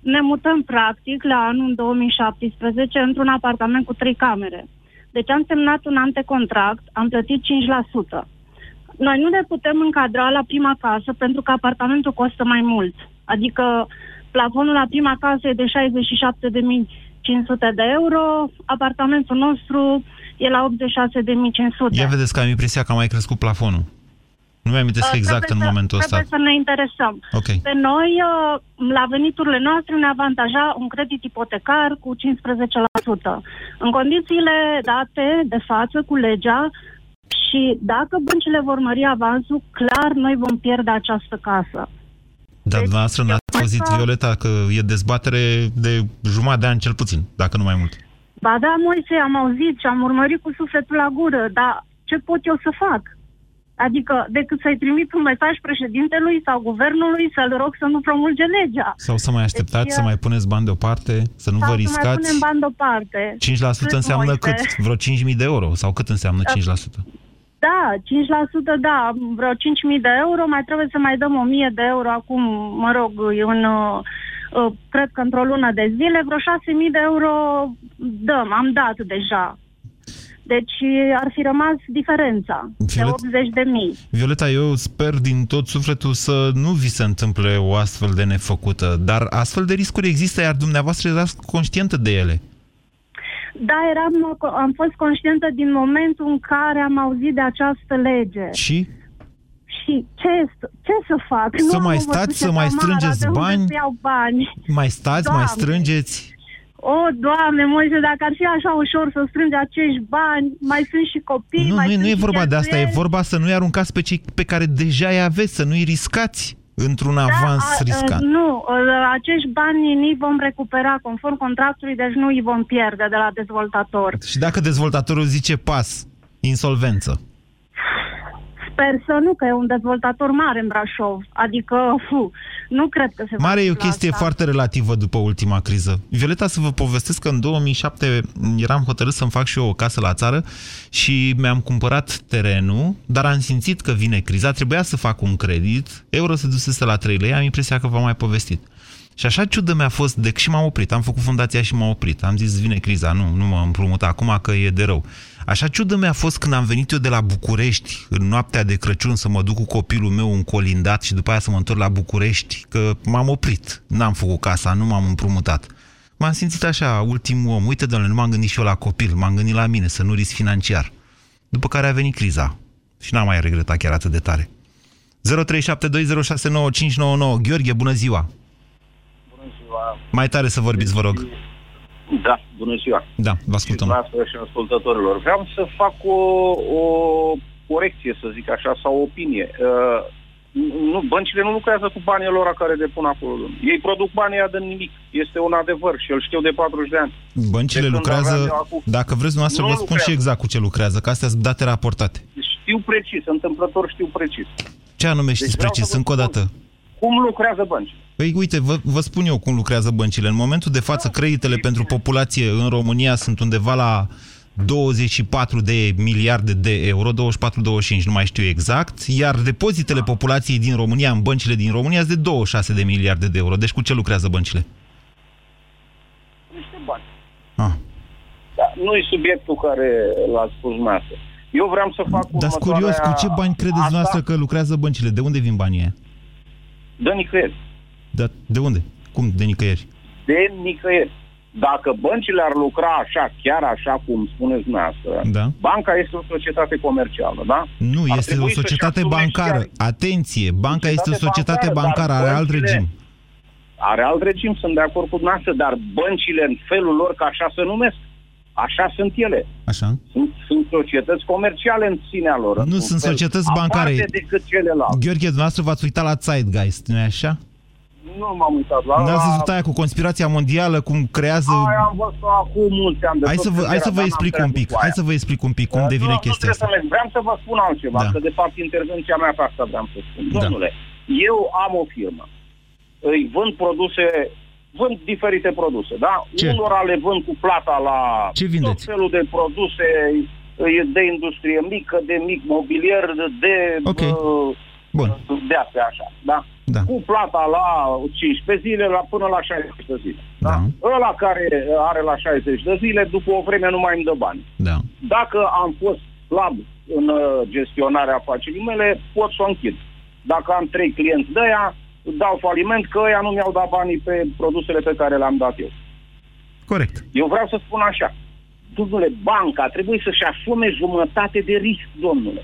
ne mutăm practic la anul 2017 într-un apartament cu trei camere. Deci am semnat un antecontract, am plătit 5%. Noi nu ne putem încadra la prima casă pentru că apartamentul costă mai mult. Adică plafonul la prima casă e de 67.500 de euro, apartamentul nostru e la 86.500. Ia vedeți că am impresia că a mai crescut plafonul. Nu mi-am Uh, exact în trebuie momentul să, ăsta. Trebuie să ne interesăm. Ok. Pe noi, uh, la veniturile noastre, ne avantaja un credit ipotecar cu 15%. În condițiile date de față cu legea și dacă băncile vor mări avansul, clar noi vom pierde această casă. Dar dumneavoastră n-ați auzit, asta- Violeta, că e dezbatere de jumătate de an cel puțin, dacă nu mai mult. Ba da, Moise, am auzit și am urmărit cu sufletul la gură, dar ce pot eu să fac? Adică, decât să-i trimit un mesaj președintelui sau guvernului să-l rog să nu promulge legea. Sau să mai așteptați, Deci, să mai puneți bani deoparte, să nu sau vă să mai riscați. punem bani deoparte. 5% Cât, înseamnă Moise? cât? Vreo 5.000 de euro? Sau cât înseamnă 5%? Da, 5% da, vreo 5.000 de euro, mai trebuie să mai dăm 1.000 de euro acum, mă rog, e un, uh, uh, cred că într-o lună de zile, vreo 6.000 de euro dăm, am dat deja. Deci ar fi rămas diferența de Violet- 80 de mii. Violeta, eu sper din tot sufletul să nu vi se întâmple o astfel de nefăcută, dar astfel de riscuri există, iar dumneavoastră erați conștientă de ele. Da, eram, am fost conștientă din momentul în care am auzit de această lege. Și? Și ce, ce să fac? Să am mai o stați, văzută să mai Tamara, strângeți de unde bani? să iau bani? Mai stați, Doamne. mai strângeți? O, Doamne, Moise, dacă ar fi așa ușor să strângi acești bani, mai sunt și copii, Nu, mai nu, e- sunt nu e și vorba de asta, e cheltuieli. vorba să nu-i aruncați pe cei pe care deja îi aveți, să nu-i riscați într-un avans Da, a- riscant. a, Nu, a, acești bani ni vom recupera conform contractului, deci nu îi vom pierde de la dezvoltator. Și dacă dezvoltatorul zice pas, insolvență, Sper să nu, că e un dezvoltator mare în Brașov. Adică, fu, nu cred că se va Mare e o întâmpla chestie asta. foarte relativă după ultima criză. Violeta, să vă povestesc că în 2007 eram hotărât să-mi fac și eu o casă la țară și mi-am cumpărat terenul, dar am simțit că vine criza, trebuia să fac un credit, euro se dusese la 3 lei, am impresia că v-am mai povestit. Și așa ciudă mi-a fost, de și m-am oprit, am făcut fundația și m-am oprit. Am zis, vine criza, nu, nu mă împrumut acum că e de rău. Așa ciudă mi-a fost când am venit eu de la București în noaptea de Crăciun să mă duc cu copilul meu în colindat și după aia să mă întorc la București, că m-am oprit. N-am făcut casa, nu m-am împrumutat. M-am simțit așa, ultimul om. Uite, domnule, nu m-am gândit și eu la copil, m-am gândit la mine, să nu risc financiar. După care a venit criza și n-am mai regretat chiar atât de tare. 0372069599 Gheorghe, bună ziua! Mai tare să vorbiți, vă rog. Da, bună ziua. Da, vă ascultăm. Și dumneavoastră și ascultătorilor. Vreau să fac o, o corecție, să zic așa, sau o opinie. Uh, nu, băncile nu lucrează cu banii lor care depun acolo. Ei produc banii ăia de nimic. Este un adevăr și îl știu de 40 de ani. Băncile De când lucrează, aveam eu acum- dacă vreți dumneavoastră, Nu vă spun lucrează. și exact cu ce lucrează, că astea sunt date raportate. Știu precis, întâmplător știu precis. Ce anume știți Deci vreau precis? să vă Încă o spun. dată. Cum lucrează băncile? Păi uite, vă, vă spun eu cum lucrează băncile. În momentul de față, creditele pentru populație în România sunt undeva la 24 de miliarde de euro, 24-25, nu mai știu exact, iar depozitele populației din România în băncile din România sunt de 26 de miliarde de euro. Deci cu ce lucrează băncile? Niște bani. Ah. Da, nu e subiectul care l-ați spus dumneavoastră. Eu vreau să fac Dar sunt curios, cu ce bani credeți asta dumneavoastră că lucrează băncile? De unde vin banii ăia? De nicăieri. Da, de unde? Cum de nicăieri? De nicăieri. Dacă băncile ar lucra așa, chiar așa cum spuneți dumneavoastră, Da. banca este o societate comercială, da? Nu, Ar este o trebui să-și societate asume și bancară. ea- Atenție, banca este o Societate societate bancară, bancară, dar are alt băncile- regim. Are alt regim, sunt de acord cu dumneavoastră, dar băncile în felul lor, că așa se numesc, așa sunt ele. Așa? Sunt, sunt societăți comerciale în sinea lor. Nu într-un sunt fel, societăți bancare. Aparte decât celelalte. Gheorghe, dumneavoastră v-ați uitat la Zeitgeist, nu-i așa? Nu m-am uitat la... N-ați văzut aia cu conspirația mondială, cum creează... Aia am văzut acum mulți ani. de Hai tot să vă, când hai să era, vă dar explic n-am un treabă pic, cu hai aia. să vă explic un pic cum nu, devine nu chestia trebuie asta. Să merg. Vreau să vă spun altceva, Da. că de fapt intervenția mea pe asta vreau să spun. Da. Domnule, eu am o firmă. Îi vând produse, vând diferite produse, da? Ce? Unora le vând cu plata la Ce vindeți? tot felul de produse e de industrie mică, de mic mobilier, de... Ok. uh, Bun. de astea așa, da? Da. Cu plata la 15 zile la, până la 60 de zile. Da? Ăla care are la 60 de zile, după o vreme nu mai îmi dă bani. Da. Dacă am fost slab în uh, gestionarea afacerii mele, pot să o închid. Dacă am trei clienți de aia, dau faliment că ăia nu mi-au dat banii pe produsele pe care le-am dat eu. Corect. Eu vreau să spun așa. Domnule, banca trebuie să-și asume jumătate de risc, domnule.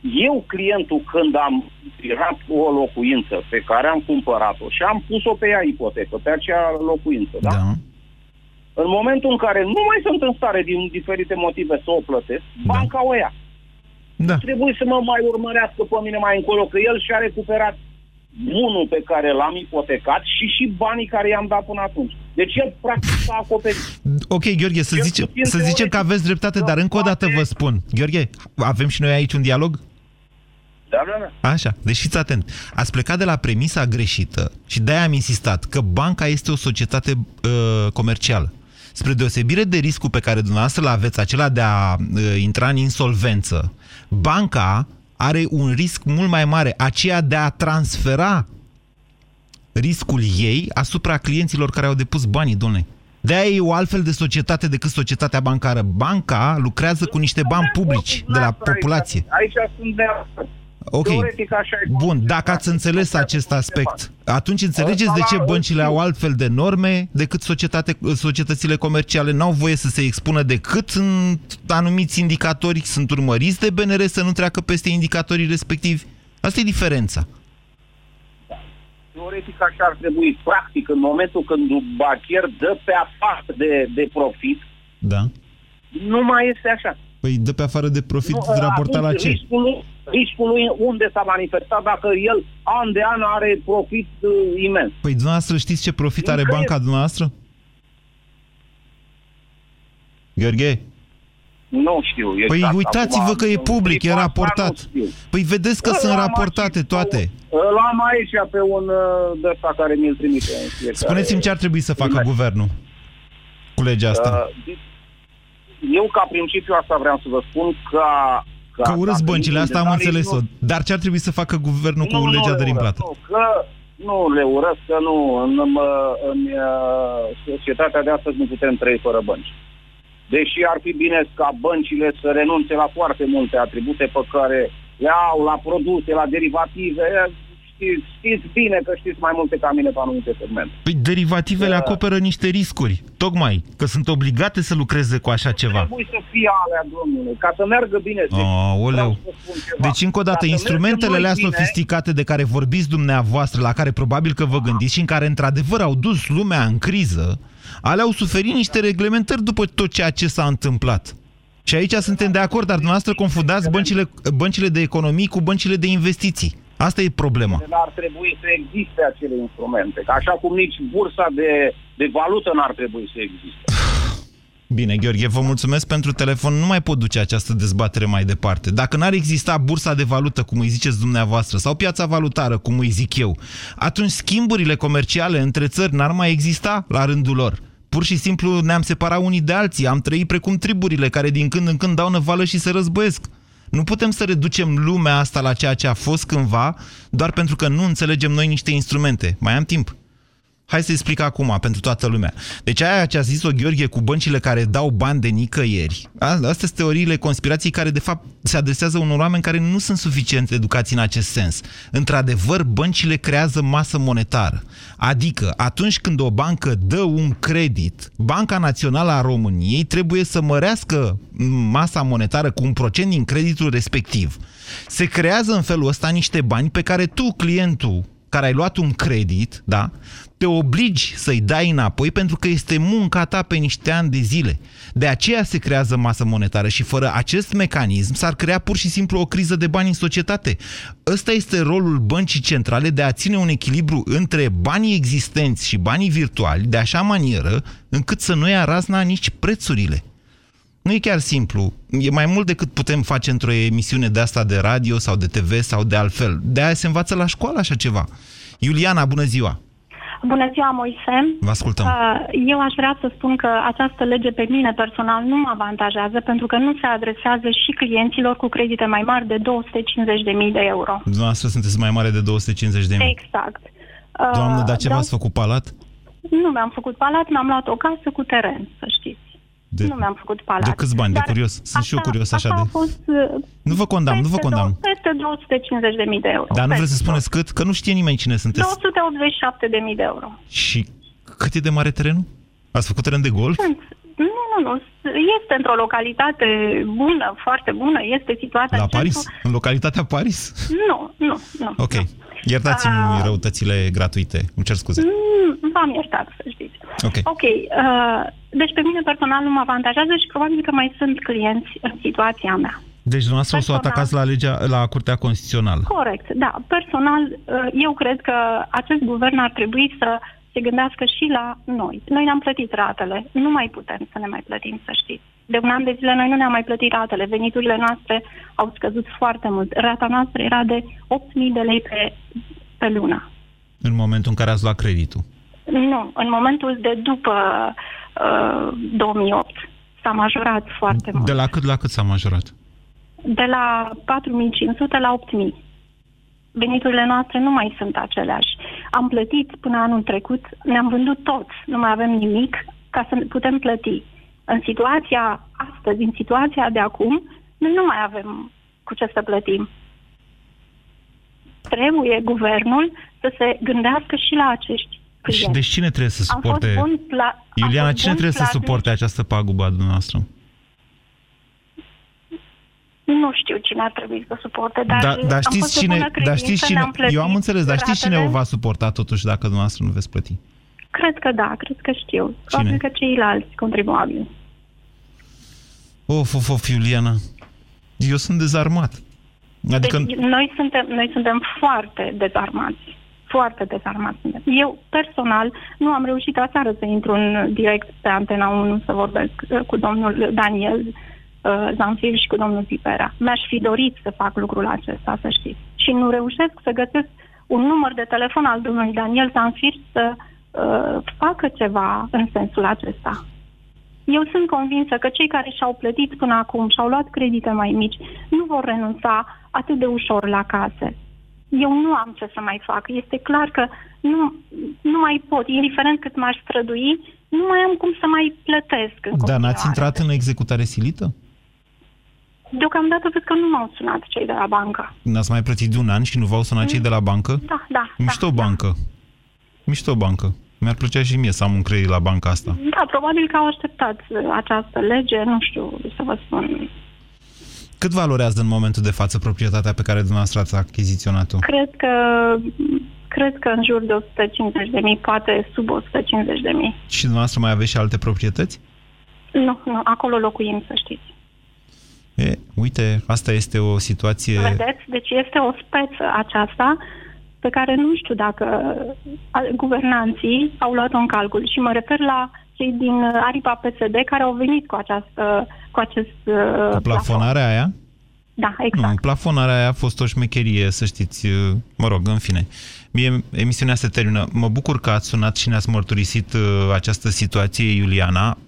Eu, clientul, când am tirat o locuință pe care am cumpărat-o și am pus-o pe ea ipotecă, pe acea locuință, da? da? În momentul în care nu mai sunt în stare din diferite motive să o plătesc, da. banca o ia. Da. Trebuie să mă mai urmărească pe mine mai încolo, că el și-a recuperat bunul pe care l-am ipotecat și și banii care i-am dat până atunci. Deci el practic s-a acoperit. Ok, Gheorghe, să, zice, să zicem că aveți dreptate, dar încă o dată vă spun. Gheorghe, avem și noi aici un dialog? Da, da, da. Așa, deci fiți atent. Ați plecat de la premisa greșită și de-aia am insistat că banca este o societate uh, comercială. Spre deosebire de riscul pe care dumneavoastră îl aveți, acela de a uh, intra în insolvență, banca are un risc mult mai mare, aceea de a transfera riscul ei asupra clienților care au depus banii, domnule. De-aia e o altfel de societate decât societatea bancară. Banca lucrează cu niște bani publici de la populație. Aici, aici sunt de acord. Ok. Teoretic, așa e Bun, dacă ați înțeles acest aspect, atunci înțelegeți de ce băncile au altfel de norme decât societate, societățile comerciale. N-au voie să se expună decât în anumiți indicatori, sunt urmăriți de BNR să nu treacă peste indicatorii respectivi. Asta e diferența. Teoretic așa ar trebui. Practic, în momentul când un banchier dă pe afară de, de profit, Da. nu mai este așa. Păi dă pe afară de profit nu, raportat la ce? Riscul, lui- riscul lui unde s-a manifestat dacă el an de an are profit uh, imens. Păi dumneavoastră știți ce profit are Nicăieri. banca dumneavoastră? Gheorghe? Nu știu. Păi exact. uitați-vă Acum, că e în public, e clipa asta raportat. nu știu. Păi vedeți că Îl sunt am raportate aici, toate. Îl am aici pe un uh, de ăsta care mi-l trimite. în fiecare- Spuneți-mi ce ar trebui să facă Imediat. guvernul cu legea asta. Uh, eu, ca principiu, asta vreau să vă spun că... Că urăți dacă băncile, intru în asta am detalii, înțeles-o. nu- Dar ce ar trebui să facă guvernul cu nu, nu legea le de urăsc, rimplată? Nu, că nu le urăsc, că nu. În, în, în uh, societatea de astăzi nu putem trăi fără bănci. Deși ar fi bine ca băncile să renunțe la foarte multe atribute pe care le au, la produse, la derivative. Știți, știți bine că știți mai multe ca mine pe anumite segmente. Păi derivativele Da. acoperă niște riscuri. Tocmai, că sunt obligate să lucreze cu așa ceva. Trebuie să fie alea, domnule, ca să meargă bine. Deci, Aoleu. vreau să vă spun ceva. Deci, încă o dată, Ca să instrumentele mergem alea noi bine, sofisticate de care vorbiți dumneavoastră, la care probabil că vă gândiți și în care, într-adevăr, au dus lumea în criză, alea au suferit niște reglementări după tot ceea ce s-a întâmplat. Și aici suntem de acord, dar dumneavoastră confundați băncile, băncile de economii cu băncile de investiții. Asta e problema. Ar trebui să existe acele instrumente. Că Așa cum nici bursa de, de valută n-ar trebui să existe. Bine, Gheorghe, vă mulțumesc pentru telefon. Nu mai pot duce această dezbatere mai departe. Dacă n-ar exista bursa de valută, cum îi ziceți dumneavoastră, sau piața valutară, cum îi zic eu, atunci schimburile comerciale între țări n-ar mai exista la rândul lor. Pur și simplu ne-am separat unii de alții, am trăit precum triburile care din când în când dau năvală și se războiesc. Nu putem să reducem lumea asta la ceea ce a fost cândva, doar pentru că nu înțelegem noi niște instrumente. Mai am timp. Hai să explic acum pentru toată lumea. Deci aia ce a zis-o Gheorghe cu băncile care dau bani de nicăieri, a- astea sunt teoriile conspirației care de fapt se adresează unor oameni care nu sunt suficient educați în acest sens. Într-adevăr, băncile creează masă monetară. Adică atunci când o bancă dă un credit, Banca Națională a României trebuie să mărească masa monetară cu un procent din creditul respectiv. Se creează în felul ăsta niște bani pe care tu, clientul, care ai luat un credit, da, te obligi să-i dai înapoi pentru că este munca ta pe niște ani de zile. De aceea se creează masă monetară și fără acest mecanism s-ar crea pur și simplu o criză de bani în societate. Ăsta este rolul băncii centrale de a ține un echilibru între banii existenți și banii virtuali de așa manieră încât să nu ia razna nici prețurile. Nu e chiar simplu. E mai mult decât putem face într-o emisiune de asta de radio sau de TV sau de altfel. De aia se învață la școală așa ceva. Iuliana, bună ziua! Bună ziua, Moise. Vă ascultăm. Uh, Eu aș vrea să spun că această lege pe mine personal nu mă avantajează pentru că nu se adresează și clienților cu credite mai mari de 250.000 de euro. Dumneavoastră sunteți mai mare de 250 de mii. Exact. Uh, Doamnă, dar ce vreau- v-ați făcut palat? Nu mi-am făcut palat, mi-am luat o casă cu teren, să știți. De, nu mi-am făcut palat. de câți bani? Dar de curios. Sunt și eu asta- curios așa asta de... a fost uh, Nu vă condamn, nu vă peste condamn. dou- Peste 250.000 de euro. Dar nu vreți să Peste spuneți cât? Că nu știe nimeni cine sunteți. 287.000 de euro. Și cât e de mare terenul? Ați făcut teren de golf? Sunt. Nu, nu, nu. Este într-o localitate bună, foarte bună, este situată La în Paris? centru... În localitatea Paris? Nu, nu, nu. Ok. Iertați-mi Ah. răutățile gratuite. Îmi cer scuze. Mm, V-am iertat, să știți. Ok. Ok. Uh, deci pe mine personal nu mă avantajează și probabil că mai sunt clienți în situația mea. Deci dumneavoastră o să o Personal. atacați la, legea, la Curtea Constituțională. Corect, da. Personal, uh, eu cred că acest guvern ar trebui să se gândească și la noi. Noi ne-am plătit ratele. Nu mai putem să ne mai plătim, să știți. De un an de zile noi nu ne-am mai plătit ratele. Veniturile noastre au scăzut foarte mult. Rata noastră era de 8.000 de lei pe, pe lună. În momentul în care ați luat creditul. Nu, în momentul de după uh, 2008 s-a majorat foarte mult. De la cât la cât s-a majorat? De la 4.500 la 8.000. Veniturile noastre nu mai sunt aceleași. Am plătit până anul trecut, ne-am vândut toți, nu mai avem nimic ca să putem plăti. În situația astăzi, în situația de acum, noi nu mai avem cu ce să plătim. Trebuie guvernul să se gândească și la acești Și clienți. deci cine trebuie să Am fost suporte... bun pla- am Iuliana, fost cine bun trebuie să plată- suporte această pagubă a dumneavoastră? Nu știu cine ar trebui să suporte, dar, Da, am dar fost știți de cine, bună dar știți credință, cine, ne-am plătit eu am înțeles, dar știți cine ratele. o va suporta totuși dacă dumneavoastră nu veți plăti? Cred că da, cred că știu. Probabil că ceilalți contribuabili. Of, of, of, Iuliana, eu sunt dezarmat. Adică, Deci, noi, suntem, noi suntem foarte dezarmați. Foarte dezarmați suntem. Eu, personal, nu am reușit aseară să intru în direct pe Antena 1 să vorbesc uh, cu domnul Daniel uh, Zanfir și cu domnul Zipera. Mi-aș fi dorit să fac lucrul acesta, să știți. Și nu reușesc să găsesc un număr de telefon al domnului Daniel Zanfir să uh, facă ceva în sensul acesta. Eu sunt convinsă că cei care și-au plătit până acum și-au luat credite mai mici nu vor renunța atât de ușor la case. Eu nu am ce să mai fac. Este clar că nu, nu mai pot. Indiferent cât m-aș strădui, nu mai am cum să mai plătesc. În dar n-ați continuare. intrat în executare silită? Deocamdată cred că nu m-au sunat cei de la bancă. N-ați mai plătit de un an și nu v-au sunat cei de la bancă? Da, da. Mișto bancă. Mișto bancă. Mi-ar plăcea și mie să am un credit la banca asta. Da, probabil că au așteptat uh, această lege, nu știu să vă spun. Cât valorează în momentul de față proprietatea pe care dumneavoastră ați achiziționat-o? Cred că cred că în jur de 150 de mii, poate sub 150 de mii. Și dumneavoastră mai aveți și alte proprietăți? Nu, nu, acolo locuim, să știți. E, uite, asta este o situație... Vedeți? Deci este o speță aceasta pe care nu știu dacă a, guvernanții au luat-o în calcul. Și mă refer la cei din uh, aripa PSD care au venit cu, această, cu acest uh, plafon. Plafonarea aia? Da, exact. Nu, plafonarea aia a fost o șmecherie, să știți, uh, mă rog, în fine. Mie, emisiunea se termină. Mă bucur că ați sunat și ne-ați mărturisit uh, această situație, Iuliana.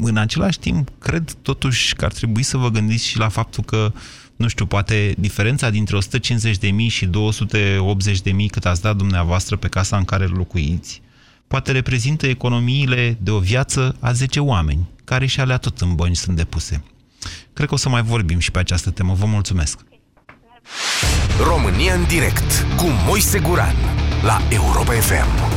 În același timp, cred totuși că ar trebui să vă gândiți și la faptul că, nu știu, poate diferența dintre 150.000 și 280.000 cât ați dat dumneavoastră pe casa în care locuiți, poate reprezintă economiile de o viață a 10 oameni, care și alea tot în bănci sunt depuse. Cred că o să mai vorbim și pe această temă. Vă mulțumesc! România în direct cu Moise Guran la Europa FM.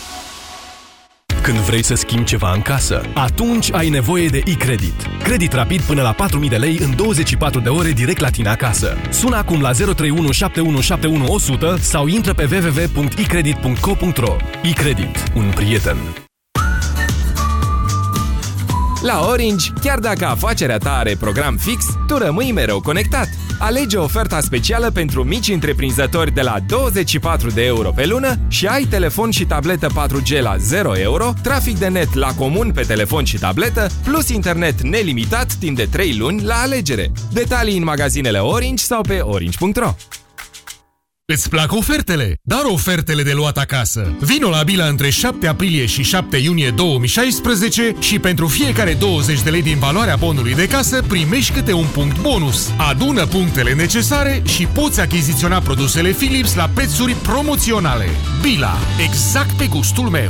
Când vrei să schimbi ceva în casă, atunci ai nevoie de e-credit. Credit rapid până la 4.000 de lei în 24 de ore direct la tine acasă. Sună acum la 031 7171 100 sau intră pe www.ecredit.co.ro E-credit. Un prieten. La Orange, chiar dacă afacerea ta are program fix, tu rămâi mereu conectat. Alege oferta specială pentru mici întreprinzători de la 24 de euro pe lună și ai telefon și tabletă 4G la 0 euro, trafic de net la comun pe telefon și tabletă, plus internet nelimitat timp de 3 luni la alegere. Detalii în magazinele Orange sau pe orange.ro. Îți plac ofertele? Dar ofertele de luat acasă. Vino la Bila între 7 aprilie și 7 iunie 2016 și pentru fiecare 20 de lei din valoarea bonului de casă primești câte un punct bonus. Adună punctele necesare și poți achiziționa produsele Philips la prețuri promoționale. Bila. Exact pe gustul meu.